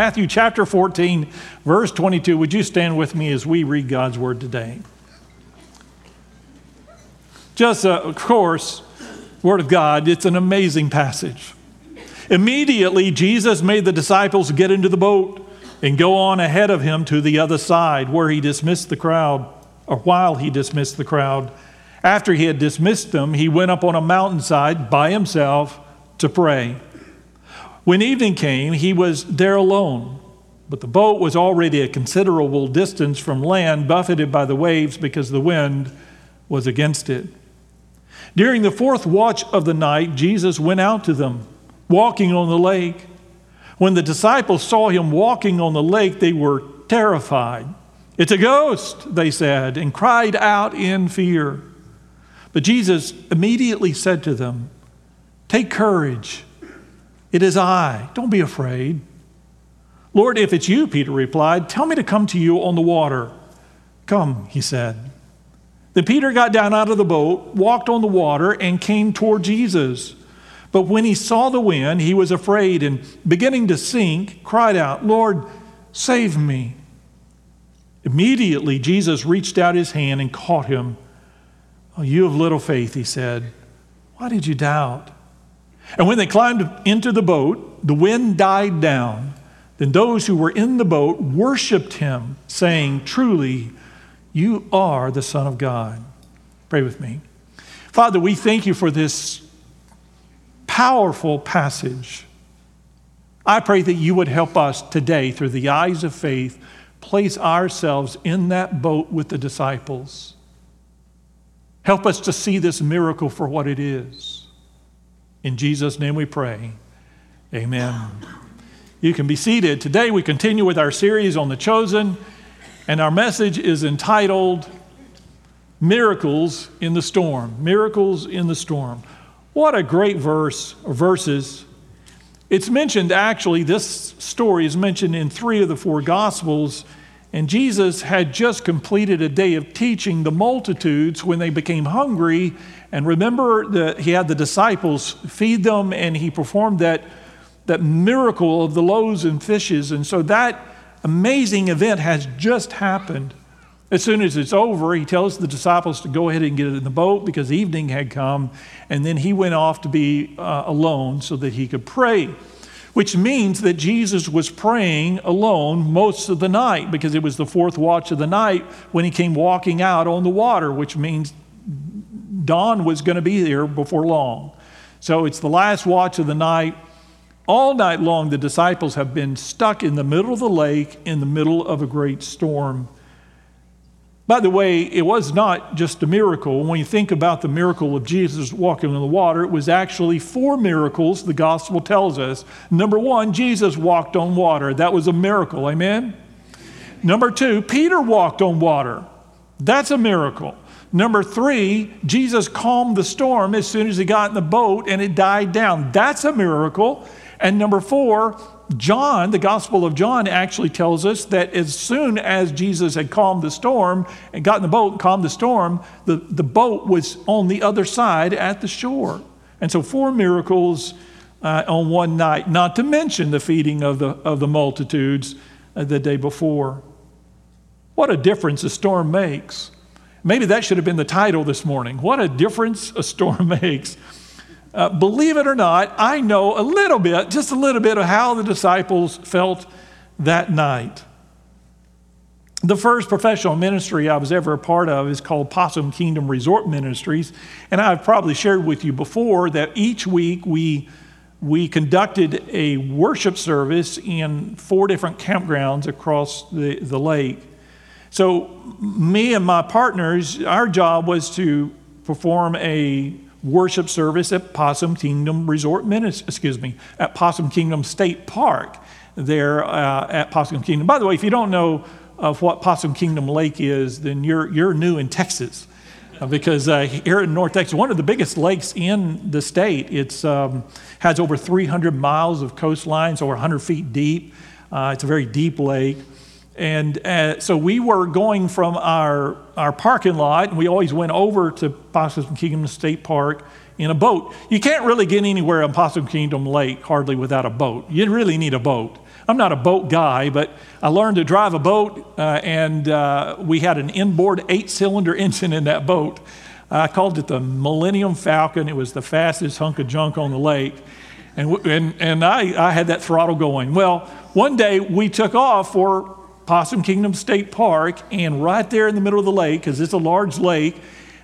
Matthew chapter 14, verse 22. Would you stand with me as we read God's word today? Just, uh, of course, Word of God, it's an amazing passage. Immediately, Jesus made the disciples get into the boat and go on ahead of him to the other side where he dismissed the crowd, or while he dismissed the crowd. After he had dismissed them, he went up on a mountainside by himself to pray. When evening came, he was there alone, but the boat was already a considerable distance from land, buffeted by the waves because the wind was against it. During the fourth watch of the night, Jesus went out to them, walking on the lake. When the disciples saw him walking on the lake, they were terrified. It's a ghost, they said, and cried out in fear. But Jesus immediately said to them, Take courage. It is I. Don't be afraid. Lord, if it's you, Peter replied, tell me to come to you on the water. Come, he said. Then Peter got down out of the boat, walked on the water, and came toward Jesus. But when he saw the wind, he was afraid and, beginning to sink, cried out, Lord, save me. Immediately, Jesus reached out his hand and caught him. Oh, you of little faith, he said, why did you doubt? And when they climbed into the boat, the wind died down. Then those who were in the boat worshiped him, saying, Truly, you are the Son of God. Pray with me. Father, we thank you for this powerful passage. I pray that you would help us today, through the eyes of faith, place ourselves in that boat with the disciples. Help us to see this miracle for what it is. In Jesus' name we pray. Amen. You can be seated. Today we continue with our series on the chosen. And our message is entitled Miracles in the Storm. Miracles in the Storm. What a great verse or verses. It's mentioned actually, this story is mentioned in three of the four Gospels. And Jesus had just completed a day of teaching the multitudes when they became hungry. And remember that he had the disciples feed them and he performed that, that miracle of the loaves and fishes. And so that amazing event has just happened. As soon as it's over, he tells the disciples to go ahead and get in the boat because evening had come, and then he went off to be uh, alone so that he could pray. Which means that Jesus was praying alone most of the night because it was the fourth watch of the night when he came walking out on the water, which means dawn was going to be there before long. So it's the last watch of the night. All night long, the disciples have been stuck in the middle of the lake in the middle of a great storm. By the way, it was not just a miracle. When you think about the miracle of Jesus walking on the water, it was actually four miracles, the gospel tells us. Number one, Jesus walked on water. That was a miracle. Amen? Number two, Peter walked on water. That's a miracle. Number three, Jesus calmed the storm as soon as he got in the boat and it died down. That's a miracle. And number four, John, the Gospel of John, actually tells us that as soon as Jesus had calmed the storm and got in the boat and calmed the storm, the, the boat was on the other side at the shore. And so, four miracles uh, on one night, not to mention the feeding of the, of the multitudes uh, the day before. What a difference a storm makes. Maybe that should have been the title this morning. What a difference a storm makes. Uh, believe it or not, I know a little bit, just a little bit, of how the disciples felt that night. The first professional ministry I was ever a part of is called Possum Kingdom Resort Ministries. And I've probably shared with you before that each week we, we conducted a worship service in four different campgrounds across the, the lake. So, me and my partners, our job was to perform a worship service at Possum Kingdom Resort excuse me, at Possum Kingdom State Park there uh, at Possum Kingdom. By the way, if you don't know of what Possum Kingdom Lake is, then you're, you're new in Texas. Uh, because uh, here in North Texas, one of the biggest lakes in the state, it um, has over 300 miles of coastline, so over 100 feet deep. Uh, it's a very deep lake. And uh, so we were going from our, our parking lot, and we always went over to Possum Kingdom State Park in a boat. You can't really get anywhere on Possum Kingdom Lake hardly without a boat. You really need a boat. I'm not a boat guy, but I learned to drive a boat, uh, and uh, we had an inboard eight cylinder engine in that boat. I called it the Millennium Falcon. It was the fastest hunk of junk on the lake. And, and, and I, I had that throttle going. Well, one day we took off for Possum Kingdom State Park, and right there in the middle of the lake, because it's a large lake,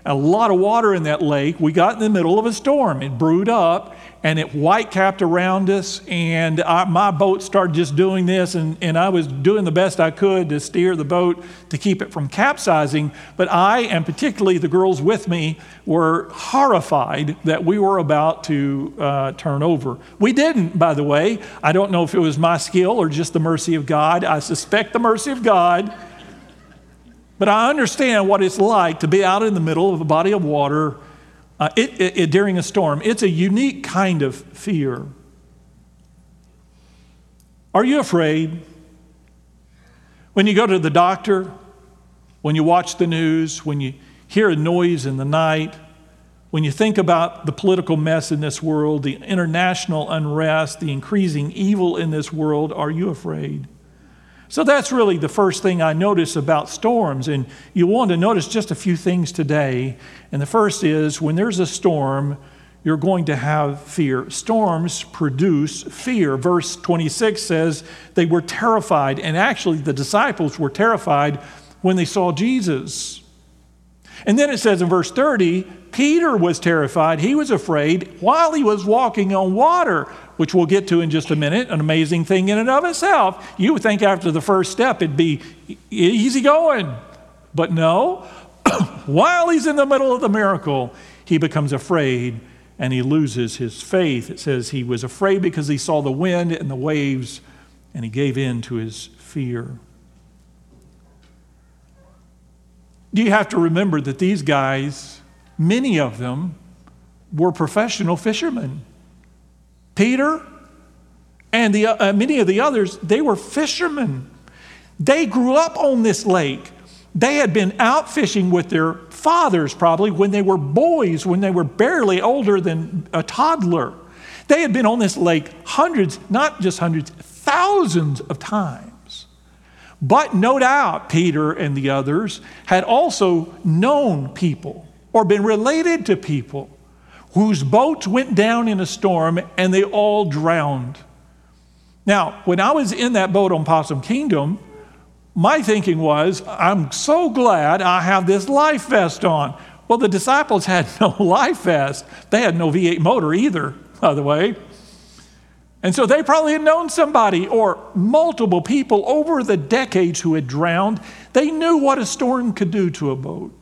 a lot of water in that lake, we got in the middle of a storm. It brewed up, and it white capped around us. And I, my boat started just doing this, and, and I was doing the best I could to steer the boat to keep it from capsizing. But I, and particularly the girls with me, were horrified that we were about to uh, turn over. We didn't, by the way. I don't know if it was my skill or just the mercy of God. I suspect the mercy of God. But I understand what it's like to be out in the middle of a body of water uh, it, it, it, during a storm. It's a unique kind of fear. Are you afraid? When you go to the doctor, when you watch the news, when you hear a noise in the night, when you think about the political mess in this world, the international unrest, the increasing evil in this world, are you afraid? So that's really the first thing I notice about storms. And you want to notice just a few things today. And the first is when there's a storm, you're going to have fear. Storms produce fear. Verse 26 says they were terrified. And actually, the disciples were terrified when they saw Jesus. And then it says in verse 30, Peter was terrified. He was afraid while he was walking on water which we'll get to in just a minute, an amazing thing in and of itself. You would think after the first step it'd be easy going. But no, while he's in the middle of the miracle, he becomes afraid and he loses his faith. It says he was afraid because he saw the wind and the waves and he gave in to his fear. Do You have to remember that these guys, many of them, were professional fishermen. Peter and the, uh, many of the others, they were fishermen. They grew up on this lake. They had been out fishing with their fathers probably when they were boys, when they were barely older than a toddler. They had been on this lake hundreds, not just hundreds, thousands of times. But no doubt Peter and the others had also known people or been related to people whose boats went down in a storm and they all drowned. Now, when I was in that boat on Possum Kingdom, my thinking was, I'm so glad I have this life vest on. Well, the disciples had no life vest. They had no V8 motor either, by the way. And so they probably had known somebody or multiple people over the decades who had drowned. They knew what a storm could do to a boat.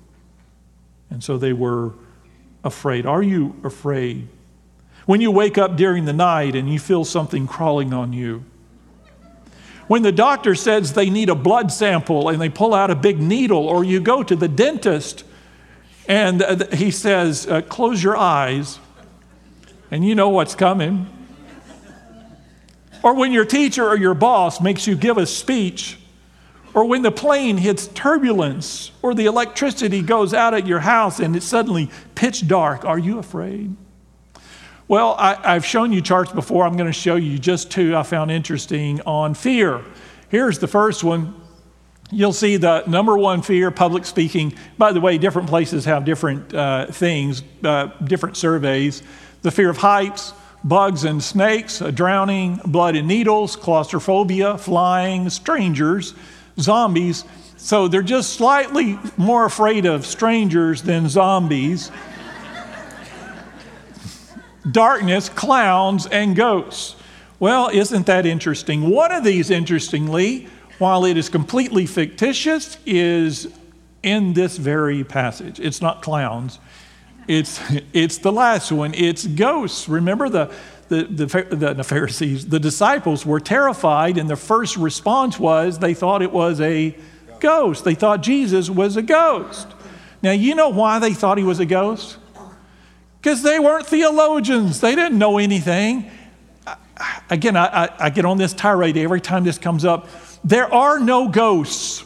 And so they were afraid? Are you afraid? When you wake up during the night and you feel something crawling on you? When the doctor says they need a blood sample and they pull out a big needle, or you go to the dentist and he says, uh, Close your eyes, and you know what's coming. Or when your teacher or your boss makes you give a speech or when the plane hits turbulence, or the electricity goes out at your house and it's suddenly pitch dark, are you afraid? Well, I, have shown you charts before. I'm going to show you just two I found interesting on fear. Here's the first one. You'll see the number one fear, public speaking. By the way, different places have different uh, things, uh, different surveys. The fear of heights, bugs and snakes, drowning, blood and needles, claustrophobia, flying, strangers, zombies. So they're just slightly more afraid of strangers than zombies. Darkness, clowns, and ghosts. Well, isn't that interesting? One of these, interestingly, while it is completely fictitious, is in this very passage. It's not clowns, it's, it's the last one. It's ghosts. Remember the, the, the, the Pharisees, the disciples were terrified, and the first response was they thought it was a ghost. They thought Jesus was a ghost. Now, you know why they thought he was a ghost? Because they weren't theologians, they didn't know anything. Again, I, I, I get on this tirade every time this comes up. there are no ghosts.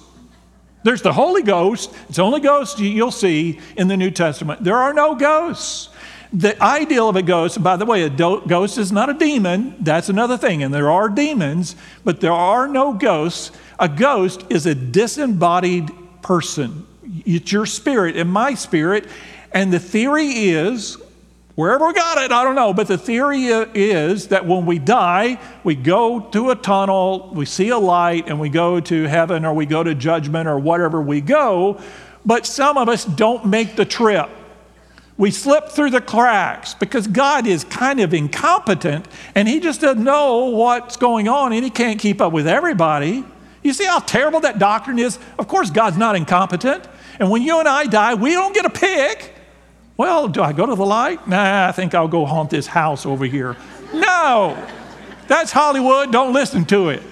There's the Holy Ghost. It's the only ghost you'll see in the New Testament. There are no ghosts. The ideal of a ghost, by the way, a do- ghost is not a demon. That's another thing. And there are demons, but there are no ghosts. A ghost is a disembodied person. It's your spirit and my spirit. And the theory is Wherever we got it, I don't know. But the theory is that when we die, we go to a tunnel, we see a light, and we go to heaven or we go to judgment or whatever we go. But some of us don't make the trip. We slip through the cracks because God is kind of incompetent and He just doesn't know what's going on and He can't keep up with everybody. You see how terrible that doctrine is? Of course, God's not incompetent. And when you and I die, we don't get a pick. Well, do I go to the light? Nah, I think I'll go haunt this house over here. No, that's Hollywood. Don't listen to it.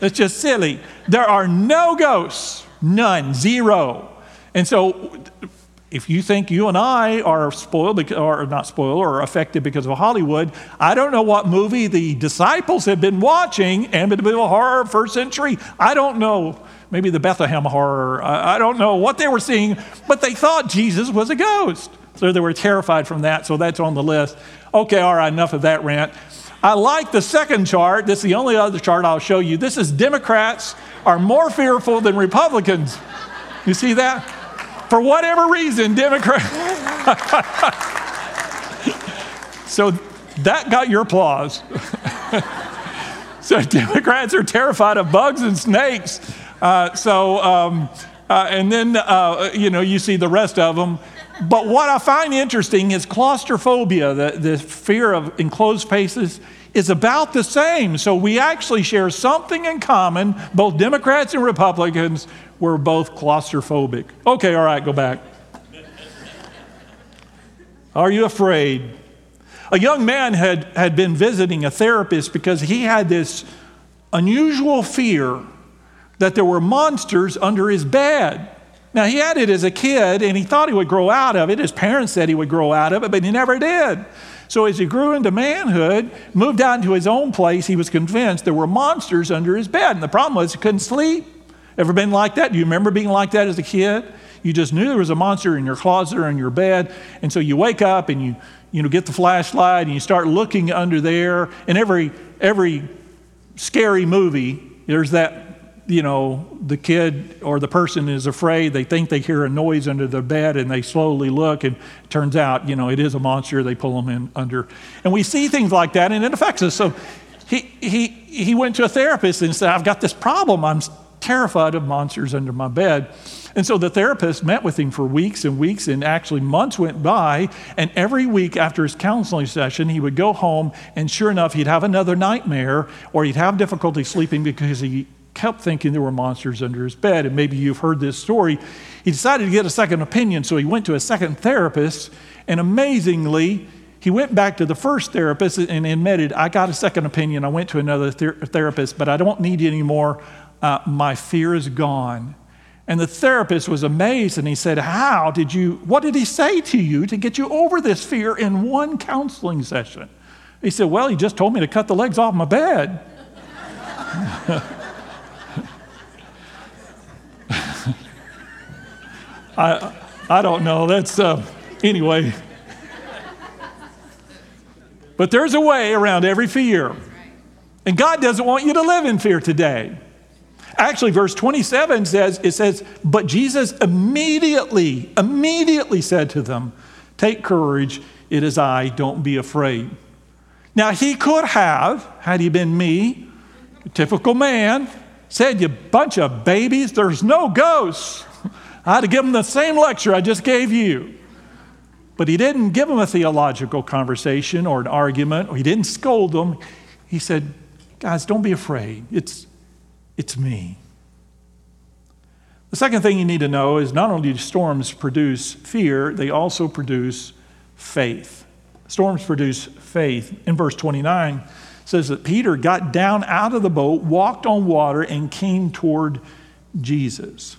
It's just silly. There are no ghosts, none, zero. And so, if you think you and I are spoiled, or not spoiled, or affected because of Hollywood, I don't know what movie the disciples have been watching, Amityville Horror, first century. I don't know. Maybe the Bethlehem Horror. I don't know what they were seeing, but they thought Jesus was a ghost. So they were terrified from that, so that's on the list. Okay, all right, enough of that rant. I like the second chart. This is the only other chart I'll show you. This is Democrats are more fearful than Republicans. You see that? For whatever reason, Democrats. so that got your applause. so Democrats are terrified of bugs and snakes. Uh, so, um, uh, and then, uh, you know, you see the rest of them. But what I find interesting is claustrophobia, the, the fear of enclosed spaces, is about the same. So we actually share something in common, both Democrats and Republicans. We're both claustrophobic. Okay, all right, go back. Are you afraid? A young man had, had been visiting a therapist because he had this unusual fear that there were monsters under his bed. Now, he had it as a kid and he thought he would grow out of it. His parents said he would grow out of it, but he never did. So, as he grew into manhood, moved out into his own place, he was convinced there were monsters under his bed. And the problem was he couldn't sleep. Ever been like that? Do you remember being like that as a kid? You just knew there was a monster in your closet or in your bed. And so you wake up and you, you know, get the flashlight and you start looking under there. And every, every scary movie, there's that you know, the kid or the person is afraid. They think they hear a noise under their bed and they slowly look, and turns out, you know, it is a monster. They pull them in under. And we see things like that, and it affects us. So he, he, he went to a therapist and said, I've got this problem. I'm terrified of monsters under my bed. And so the therapist met with him for weeks and weeks, and actually months went by. And every week after his counseling session, he would go home, and sure enough, he'd have another nightmare, or he'd have difficulty sleeping because he kept thinking there were monsters under his bed. And maybe you've heard this story. He decided to get a second opinion, so he went to a second therapist. And amazingly, he went back to the first therapist and admitted, I got a second opinion. I went to another ther- therapist, but I don't need it anymore. Uh, my fear is gone. And the therapist was amazed and he said, How did you, what did he say to you to get you over this fear in one counseling session? He said, Well, he just told me to cut the legs off my bed. I, I don't know. That's, uh, anyway. But there's a way around every fear. And God doesn't want you to live in fear today. Actually, verse 27 says, it says, but Jesus immediately, immediately said to them, Take courage, it is I, don't be afraid. Now, he could have, had he been me, typical man, said, You bunch of babies, there's no ghosts. I had to give him the same lecture I just gave you. But he didn't give them a theological conversation or an argument, he didn't scold them. He said, Guys, don't be afraid. It's, it's me. The second thing you need to know is not only do storms produce fear, they also produce faith. Storms produce faith. In verse 29, says that Peter got down out of the boat, walked on water, and came toward Jesus.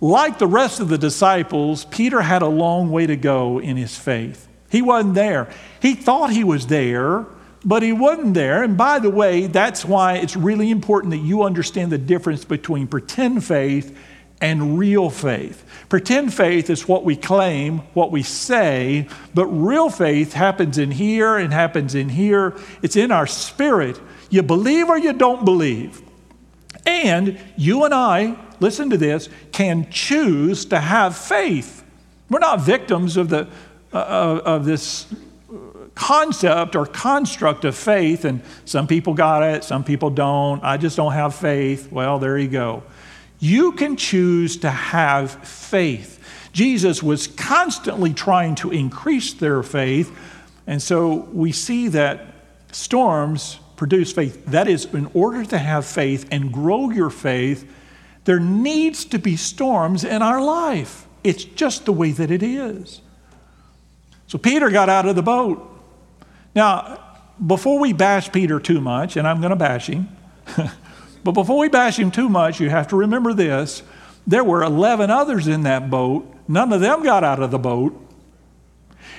Like the rest of the disciples, Peter had a long way to go in his faith. He wasn't there. He thought he was there, but he wasn't there. And by the way, that's why it's really important that you understand the difference between pretend faith and real faith. Pretend faith is what we claim, what we say, but real faith happens in here and happens in here. It's in our spirit. You believe or you don't believe. And you and I, listen to this, can choose to have faith. We're not victims of, the, uh, of this concept or construct of faith, and some people got it, some people don't. I just don't have faith. Well, there you go. You can choose to have faith. Jesus was constantly trying to increase their faith, and so we see that storms produce faith. That is, in order to have faith and grow your faith, there needs to be storms in our life. It's just the way that it is. So Peter got out of the boat. Now, before we bash Peter too much, and I'm going to bash him, but before we bash him too much, you have to remember this. There were 11 others in that boat. None of them got out of the boat.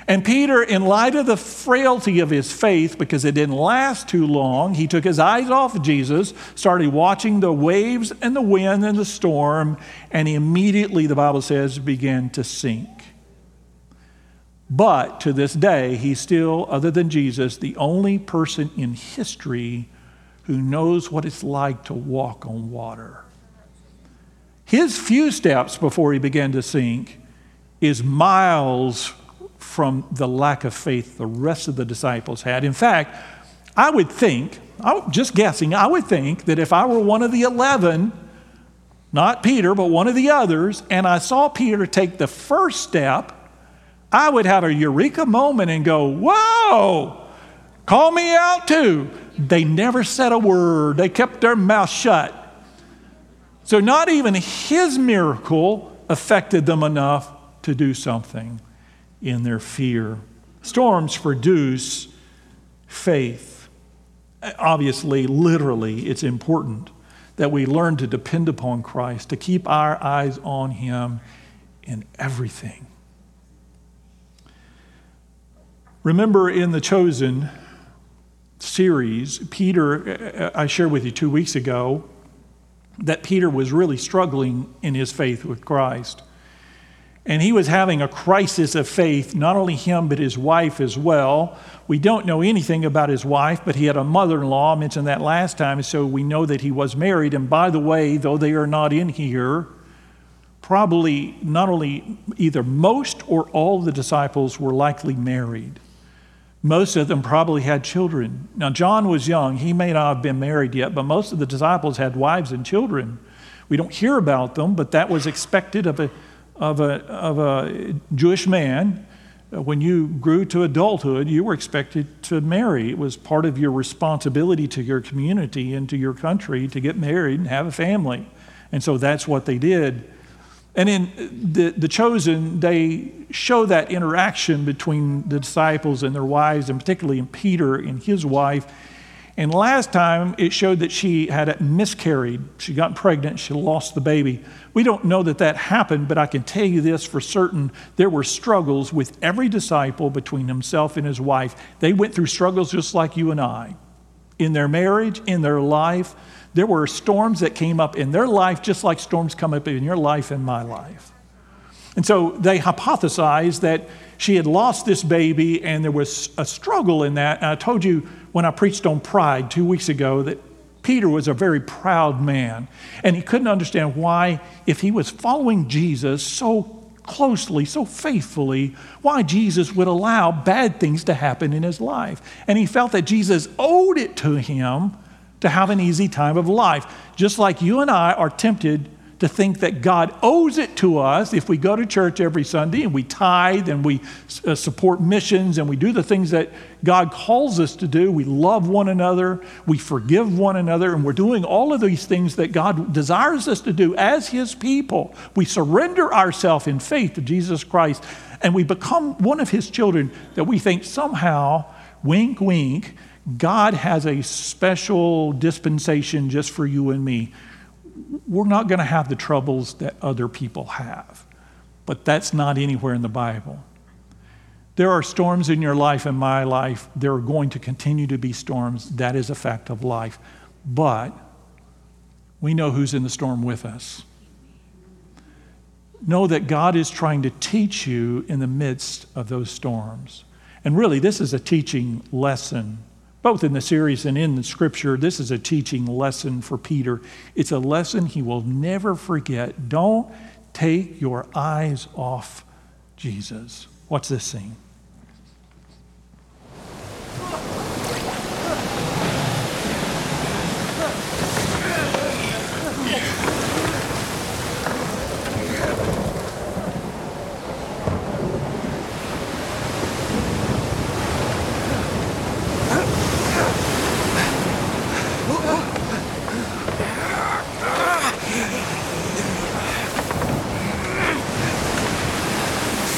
And Peter, in light of the frailty of his faith, because it didn't last too long, he took his eyes off of Jesus, started watching the waves and the wind and the storm, and he immediately, the Bible says, began to sink. But to this day, he's still, other than Jesus, the only person in history who knows what it's like to walk on water. His few steps before he began to sink is miles from the lack of faith the rest of the disciples had. In fact, I would think, I'm just guessing, I would think that if I were one of the 11, not Peter, but one of the others, and I saw Peter take the first step, I would have a eureka moment and go, Whoa, call me out too. They never said a word, they kept their mouth shut. So, not even his miracle affected them enough to do something in their fear. Storms produce faith. Obviously, literally, it's important that we learn to depend upon Christ, to keep our eyes on Him in everything. Remember in the Chosen, series, Peter, I shared with you two weeks ago that Peter was really struggling in his faith with Christ. And he was having a crisis of faith, not only him, but his wife as well. We don't know anything about his wife, but he had a mother in law. I mentioned that last time, so we know that he was married. And by the way, though they are not in here, probably not only either most or all the disciples were likely married. Most of them probably had children. Now, John was young. He may not have been married yet, but most of the disciples had wives and children. We don't hear about them, but that was expected of a, of a, of a Jewish man. Uh, when you grew to adulthood, you were expected to marry. It was part of your responsibility to your community and to your country to get married and have a family. And so that's what they did. And in the, the chosen, they show that interaction between the disciples and their wives, and particularly in Peter and his wife. And last time it showed that she had miscarried. She got pregnant, she lost the baby. We don't know that that happened, but I can tell you this for certain. There were struggles with every disciple between himself and his wife. They went through struggles just like you and I in their marriage, in their life. There were storms that came up in their life, just like storms come up in your life and my life. And so they hypothesized that she had lost this baby and there was a struggle in that. And I told you when I preached on pride two weeks ago that Peter was a very proud man. And he couldn't understand why, if he was following Jesus so closely, so faithfully, why Jesus would allow bad things to happen in his life. And he felt that Jesus owed it to him to have an easy time of life. Just like you and I are tempted to think that God owes it to us if we go to church every Sunday and we tithe and we uh, support missions and we do the things that God calls us to do. We love one another, we forgive one another, and we're doing all of these things that God desires us to do as His people. We surrender ourselves in faith to Jesus Christ and we become one of His children that we think somehow, wink, wink, God has a special dispensation just for you and me. We're not going to have the troubles that other people have. But that's not anywhere in the Bible. There are storms in your life and my life. There are going to continue to be storms. That is a fact of life. But we know who's in the storm with us. Know that God is trying to teach you in the midst of those storms. And really, this is a teaching lesson, both in the series and in the scripture. This is a teaching lesson for Peter. It's a lesson he will never forget. Don't take your eyes off Jesus. What's this scene?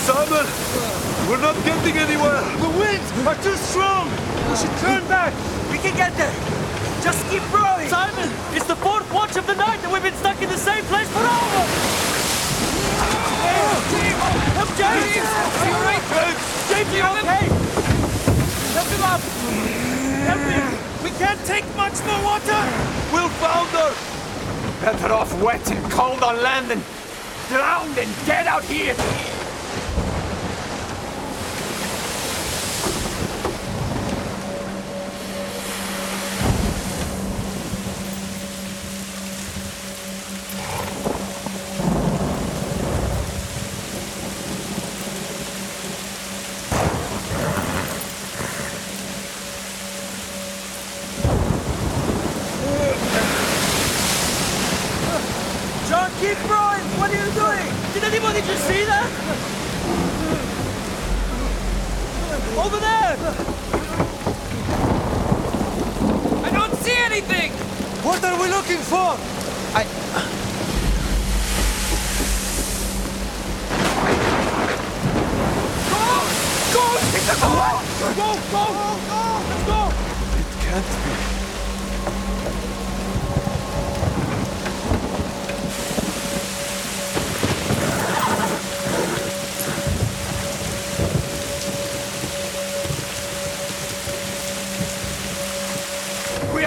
Simon! We're not getting anywhere! The winds are too strong! We should turn back! We can get there! Just keep rowing! Simon! It's the fourth watch of the night and we've been stuck in the same place for hours! Help James! Are you alright? James, are you okay? Help him up! Help him! We can't take much more water! We'll founder! Better off wet and cold on land than drowned and dead out here.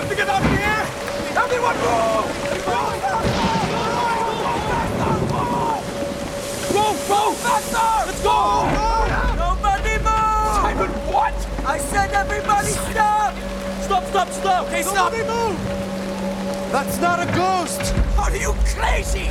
Have to get out of here. Everyone move! Go, go! Faster! Let's go! Nobody move! Simon, what? I said everybody stop! Stop, stop, stop! Okay, stop! Nobody move! That's not a ghost! Are you crazy?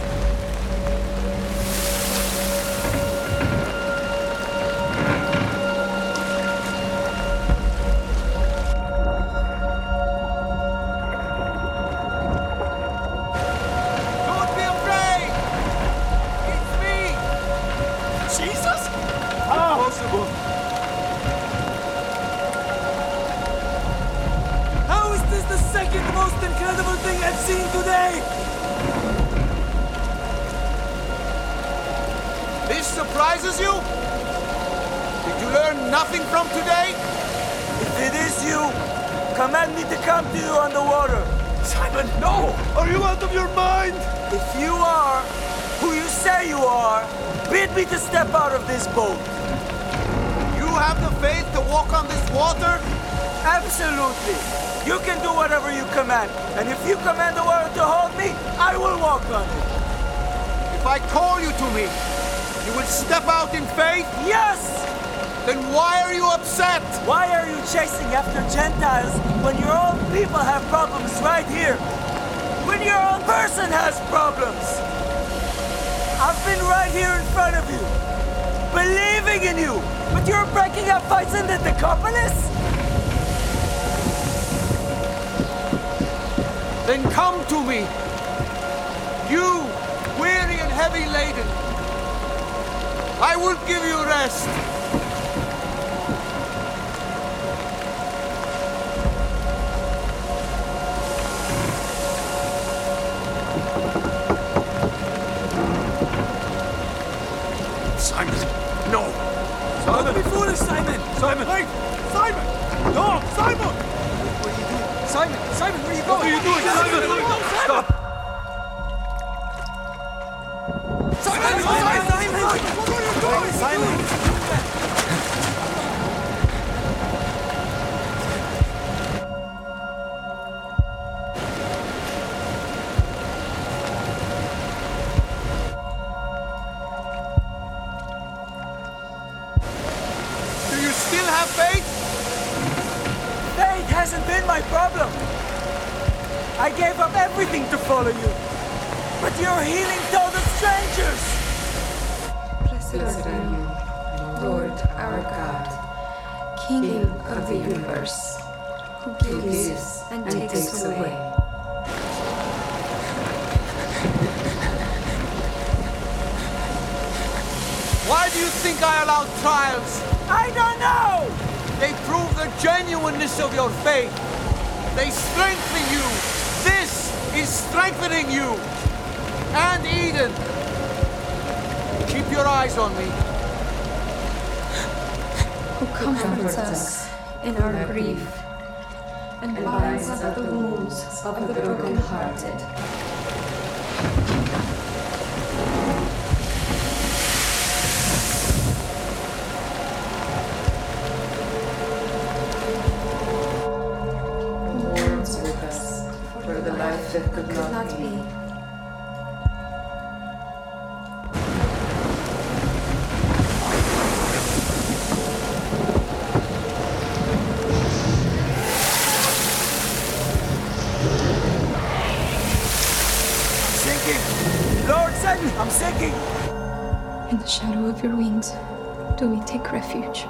Seen today? This surprises you? Did you learn nothing from today? If it is you, command me to come to you on the water. Simon, no! Are you out of your mind? If you are who you say you are, bid me to step out of this boat. You have the faith to walk on this water? Absolutely. You can do whatever you command. And if you command the water to hold me, I will walk on it. If I call you to me, you will step out in faith? Yes! Then why are you upset? Why are you chasing after Gentiles when your own people have problems right here? When your own person has problems? I've been right here in front of you, believing in you, but you're breaking up fights in the Decapolis? Then come to me, you weary and heavy laden. I will give you rest. Simon, no! Don't be foolish, Simon! Simon! Wait! Simon, Simon, where are you going? What are you doing, Simon? Stop! Simon! Simon! Simon! What are you doing? Simon! Trials? I don't know! They prove the genuineness of your faith. They strengthen you. This is strengthening you. And Eden. Keep your eyes on me. who comforts us in our grief and binds up the wounds of the brokenhearted. The life that could not be. Sinking! Lord, send! I'm sinking! In the shadow of your wings do we take refuge.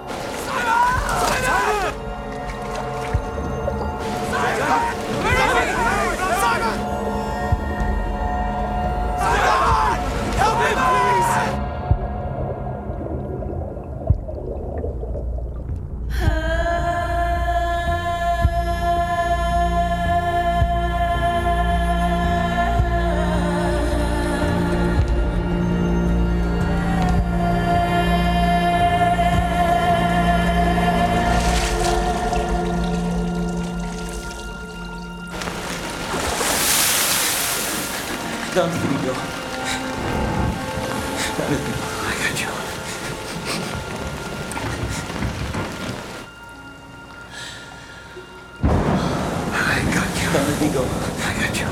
Go. I got you.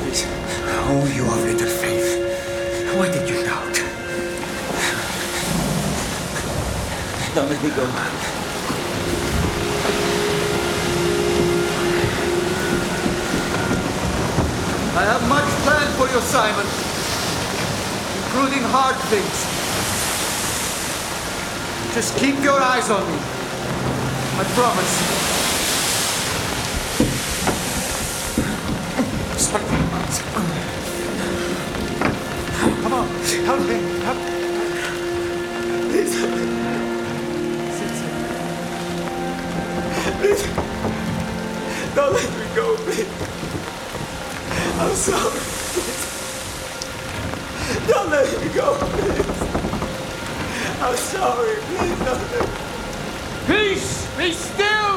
Please. Oh, you have little faith. Why did you doubt? Don't let me go. I have much planned for you, Simon, including hard things. Just keep your eyes on me. I promise. Come on, help me. Help me. Please. Sit, sit. Please. Don't let me go, please. I'm sorry. Please. Don't let me go, please. I'm sorry. Please don't let me Peace! Be still!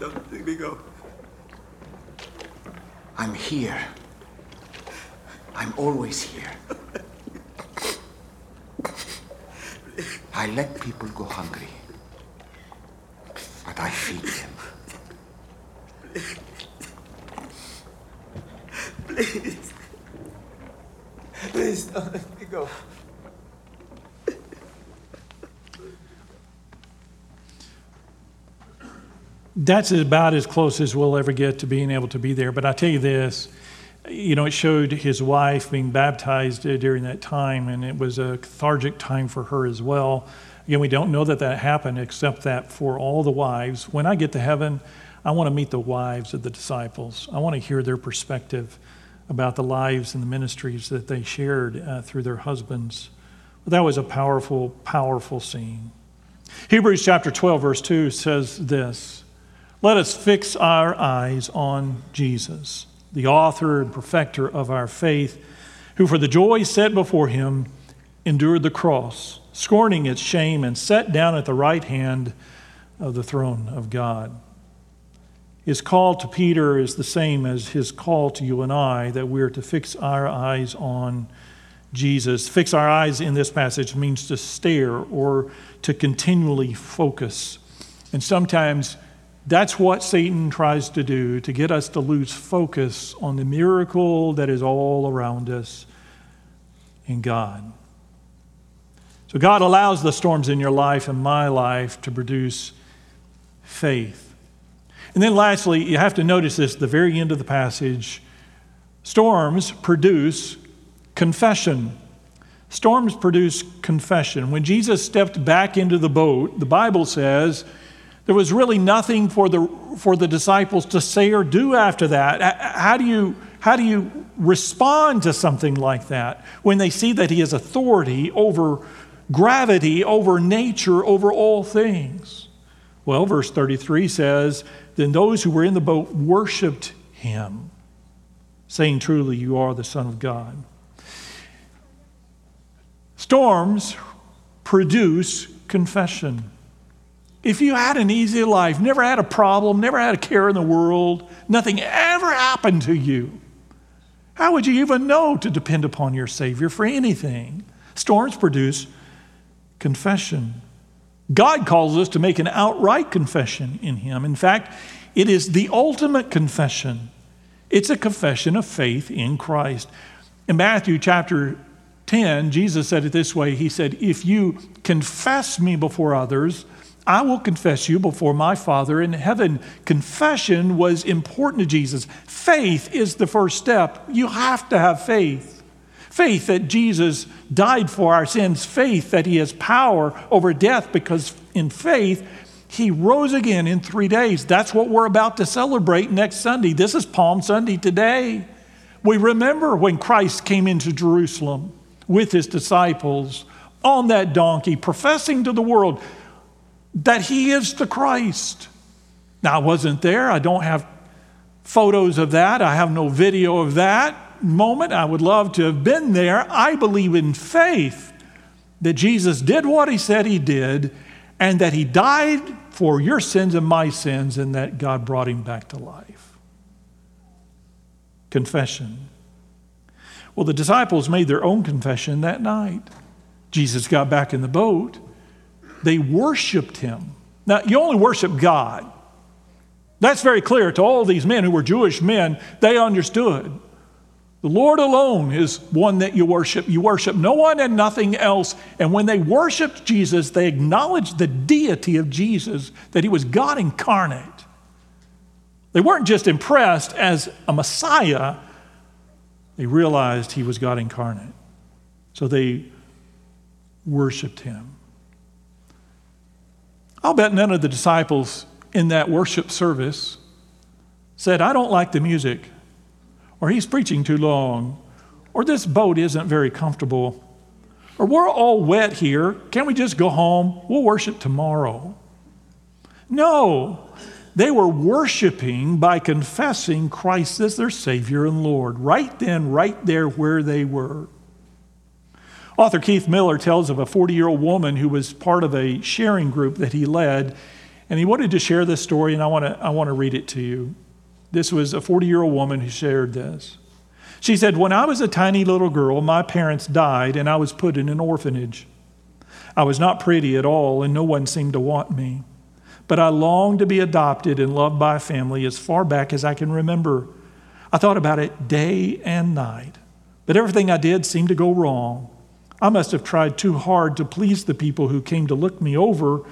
Don't let me go. I'm here. I'm always here. I let people go hungry. But I feed them. Please. Please don't let me go. That's about as close as we'll ever get to being able to be there. But I tell you this, you know, it showed his wife being baptized uh, during that time, and it was a cathartic time for her as well. Again, we don't know that that happened, except that for all the wives, when I get to heaven, I want to meet the wives of the disciples. I want to hear their perspective about the lives and the ministries that they shared uh, through their husbands. But that was a powerful, powerful scene. Hebrews chapter 12, verse 2 says this Let us fix our eyes on Jesus, the author and perfecter of our faith, who for the joy set before him endured the cross, scorning its shame, and sat down at the right hand of the throne of God. His call to Peter is the same as his call to you and I, that we're to fix our eyes on Jesus. Fix our eyes in this passage means to stare or to continually focus. And sometimes that's what Satan tries to do to get us to lose focus on the miracle that is all around us in God. So God allows the storms in your life and my life to produce faith. And then lastly, you have to notice this the very end of the passage. Storms produce confession. Storms produce confession. When Jesus stepped back into the boat, the Bible says there was really nothing for the, for the disciples to say or do after that. How do, you, how do you respond to something like that when they see that he has authority over gravity, over nature, over all things? Well, verse 33 says, Then those who were in the boat worshiped him, saying, Truly, you are the Son of God. Storms produce confession. If you had an easy life, never had a problem, never had a care in the world, nothing ever happened to you, how would you even know to depend upon your Savior for anything? Storms produce confession. God calls us to make an outright confession in Him. In fact, it is the ultimate confession. It's a confession of faith in Christ. In Matthew chapter 10, Jesus said it this way He said, If you confess me before others, I will confess you before my Father in heaven. Confession was important to Jesus. Faith is the first step. You have to have faith. Faith that Jesus died for our sins, faith that he has power over death because in faith he rose again in three days. That's what we're about to celebrate next Sunday. This is Palm Sunday today. We remember when Christ came into Jerusalem with his disciples on that donkey, professing to the world, that he is the Christ. Now, I wasn't there. I don't have photos of that. I have no video of that moment. I would love to have been there. I believe in faith that Jesus did what he said he did and that he died for your sins and my sins and that God brought him back to life. Confession. Well, the disciples made their own confession that night. Jesus got back in the boat they worshiped him. Now, you only worship God. That's very clear to all these men who were Jewish men. They understood. The Lord alone is one that you worship. You worship no one and nothing else. And when they worshiped Jesus, they acknowledged the deity of Jesus, that he was God incarnate. They weren't just impressed as a Messiah, they realized he was God incarnate. So they worshiped him. I'll bet none of the disciples in that worship service said, I don't like the music, or he's preaching too long, or this boat isn't very comfortable, or we're all wet here. Can't we just go home? We'll worship tomorrow. No, they were worshiping by confessing Christ as their Savior and Lord, right then, right there where they were. Author Keith Miller tells of a 40 year old woman who was part of a sharing group that he led, and he wanted to share this story, and I want to, I want to read it to you. This was a 40 year old woman who shared this. She said, When I was a tiny little girl, my parents died, and I was put in an orphanage. I was not pretty at all, and no one seemed to want me. But I longed to be adopted and loved by a family as far back as I can remember. I thought about it day and night, but everything I did seemed to go wrong. I must have tried too hard to please the people who came to look me over,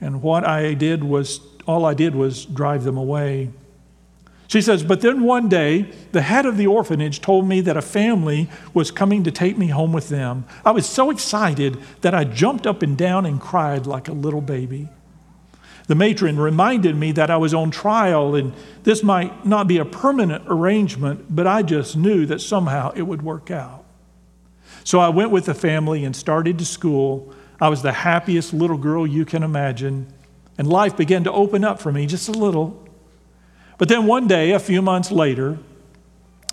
and what I did was, all I did was drive them away. She says, But then one day, the head of the orphanage told me that a family was coming to take me home with them. I was so excited that I jumped up and down and cried like a little baby. The matron reminded me that I was on trial and this might not be a permanent arrangement, but I just knew that somehow it would work out. So I went with the family and started to school. I was the happiest little girl you can imagine, and life began to open up for me just a little. But then one day, a few months later,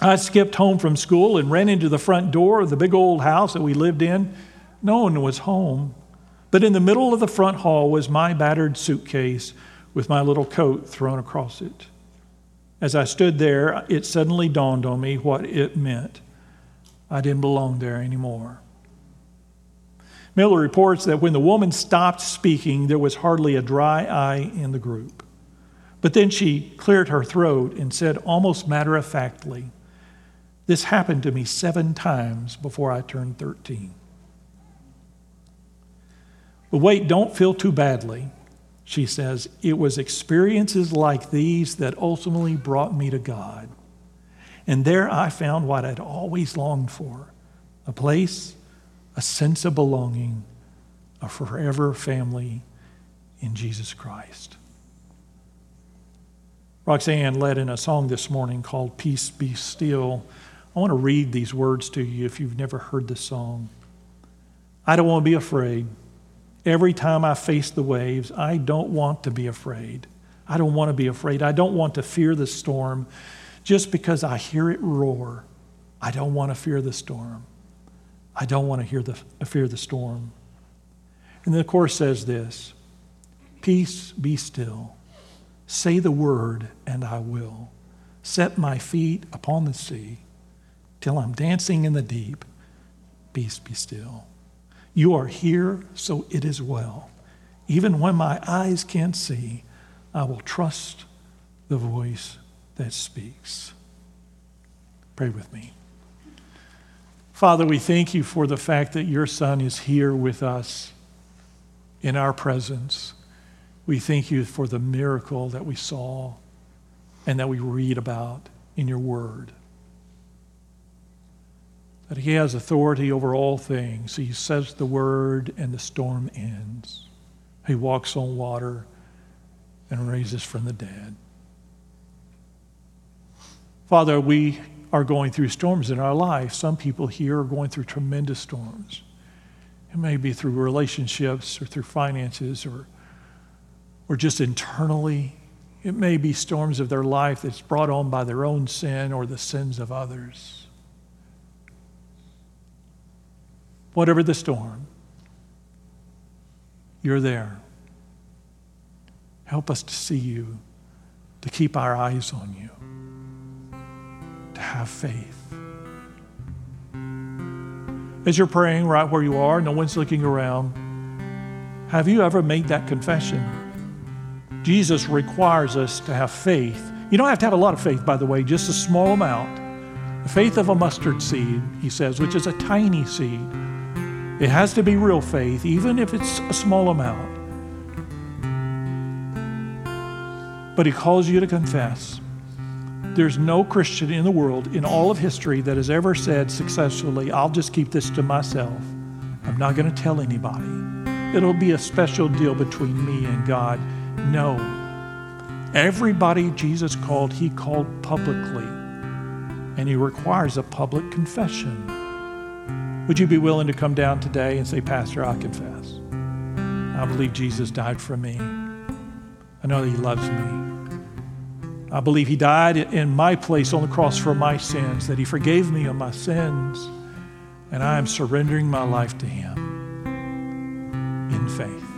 I skipped home from school and ran into the front door of the big old house that we lived in. No one was home. But in the middle of the front hall was my battered suitcase with my little coat thrown across it. As I stood there, it suddenly dawned on me what it meant. I didn't belong there anymore. Miller reports that when the woman stopped speaking, there was hardly a dry eye in the group. But then she cleared her throat and said almost matter of factly, This happened to me seven times before I turned 13. But wait, don't feel too badly. She says, It was experiences like these that ultimately brought me to God. And there I found what I'd always longed for a place, a sense of belonging, a forever family in Jesus Christ. Roxanne led in a song this morning called Peace Be Still. I want to read these words to you if you've never heard the song. I don't want to be afraid. Every time I face the waves, I don't want to be afraid. I don't want to be afraid. I don't want to fear the storm just because I hear it roar. I don't want to fear the storm. I don't want to hear the, fear the storm. And then the chorus says this Peace be still. Say the word, and I will. Set my feet upon the sea till I'm dancing in the deep. Peace be still. You are here, so it is well. Even when my eyes can't see, I will trust the voice that speaks. Pray with me. Father, we thank you for the fact that your Son is here with us in our presence. We thank you for the miracle that we saw and that we read about in your word. That he has authority over all things. He says the word and the storm ends. He walks on water and raises from the dead. Father, we are going through storms in our life. Some people here are going through tremendous storms. It may be through relationships or through finances or or just internally. It may be storms of their life that's brought on by their own sin or the sins of others. Whatever the storm, you're there. Help us to see you, to keep our eyes on you, to have faith. As you're praying right where you are, no one's looking around, have you ever made that confession? Jesus requires us to have faith. You don't have to have a lot of faith, by the way, just a small amount. The faith of a mustard seed, he says, which is a tiny seed. It has to be real faith, even if it's a small amount. But he calls you to confess. There's no Christian in the world, in all of history, that has ever said successfully, I'll just keep this to myself. I'm not going to tell anybody. It'll be a special deal between me and God. No. Everybody Jesus called, he called publicly. And he requires a public confession. Would you be willing to come down today and say, Pastor, I confess. I believe Jesus died for me. I know that he loves me. I believe he died in my place on the cross for my sins, that he forgave me of my sins, and I am surrendering my life to him in faith.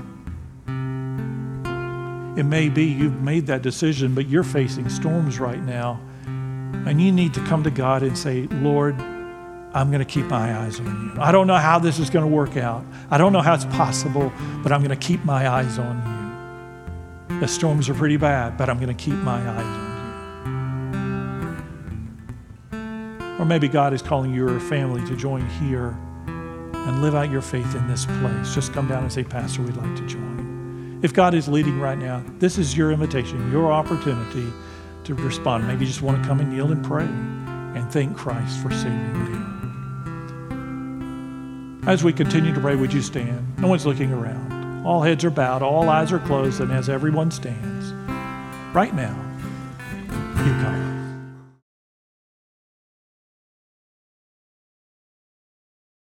It may be you've made that decision, but you're facing storms right now. And you need to come to God and say, Lord, I'm going to keep my eyes on you. I don't know how this is going to work out. I don't know how it's possible, but I'm going to keep my eyes on you. The storms are pretty bad, but I'm going to keep my eyes on Or maybe God is calling your family to join here and live out your faith in this place. Just come down and say, Pastor, we'd like to join. If God is leading right now, this is your invitation, your opportunity to respond. Maybe you just want to come and kneel and pray and thank Christ for saving you. As we continue to pray, would you stand? No one's looking around. All heads are bowed, all eyes are closed, and as everyone stands, right now, you come.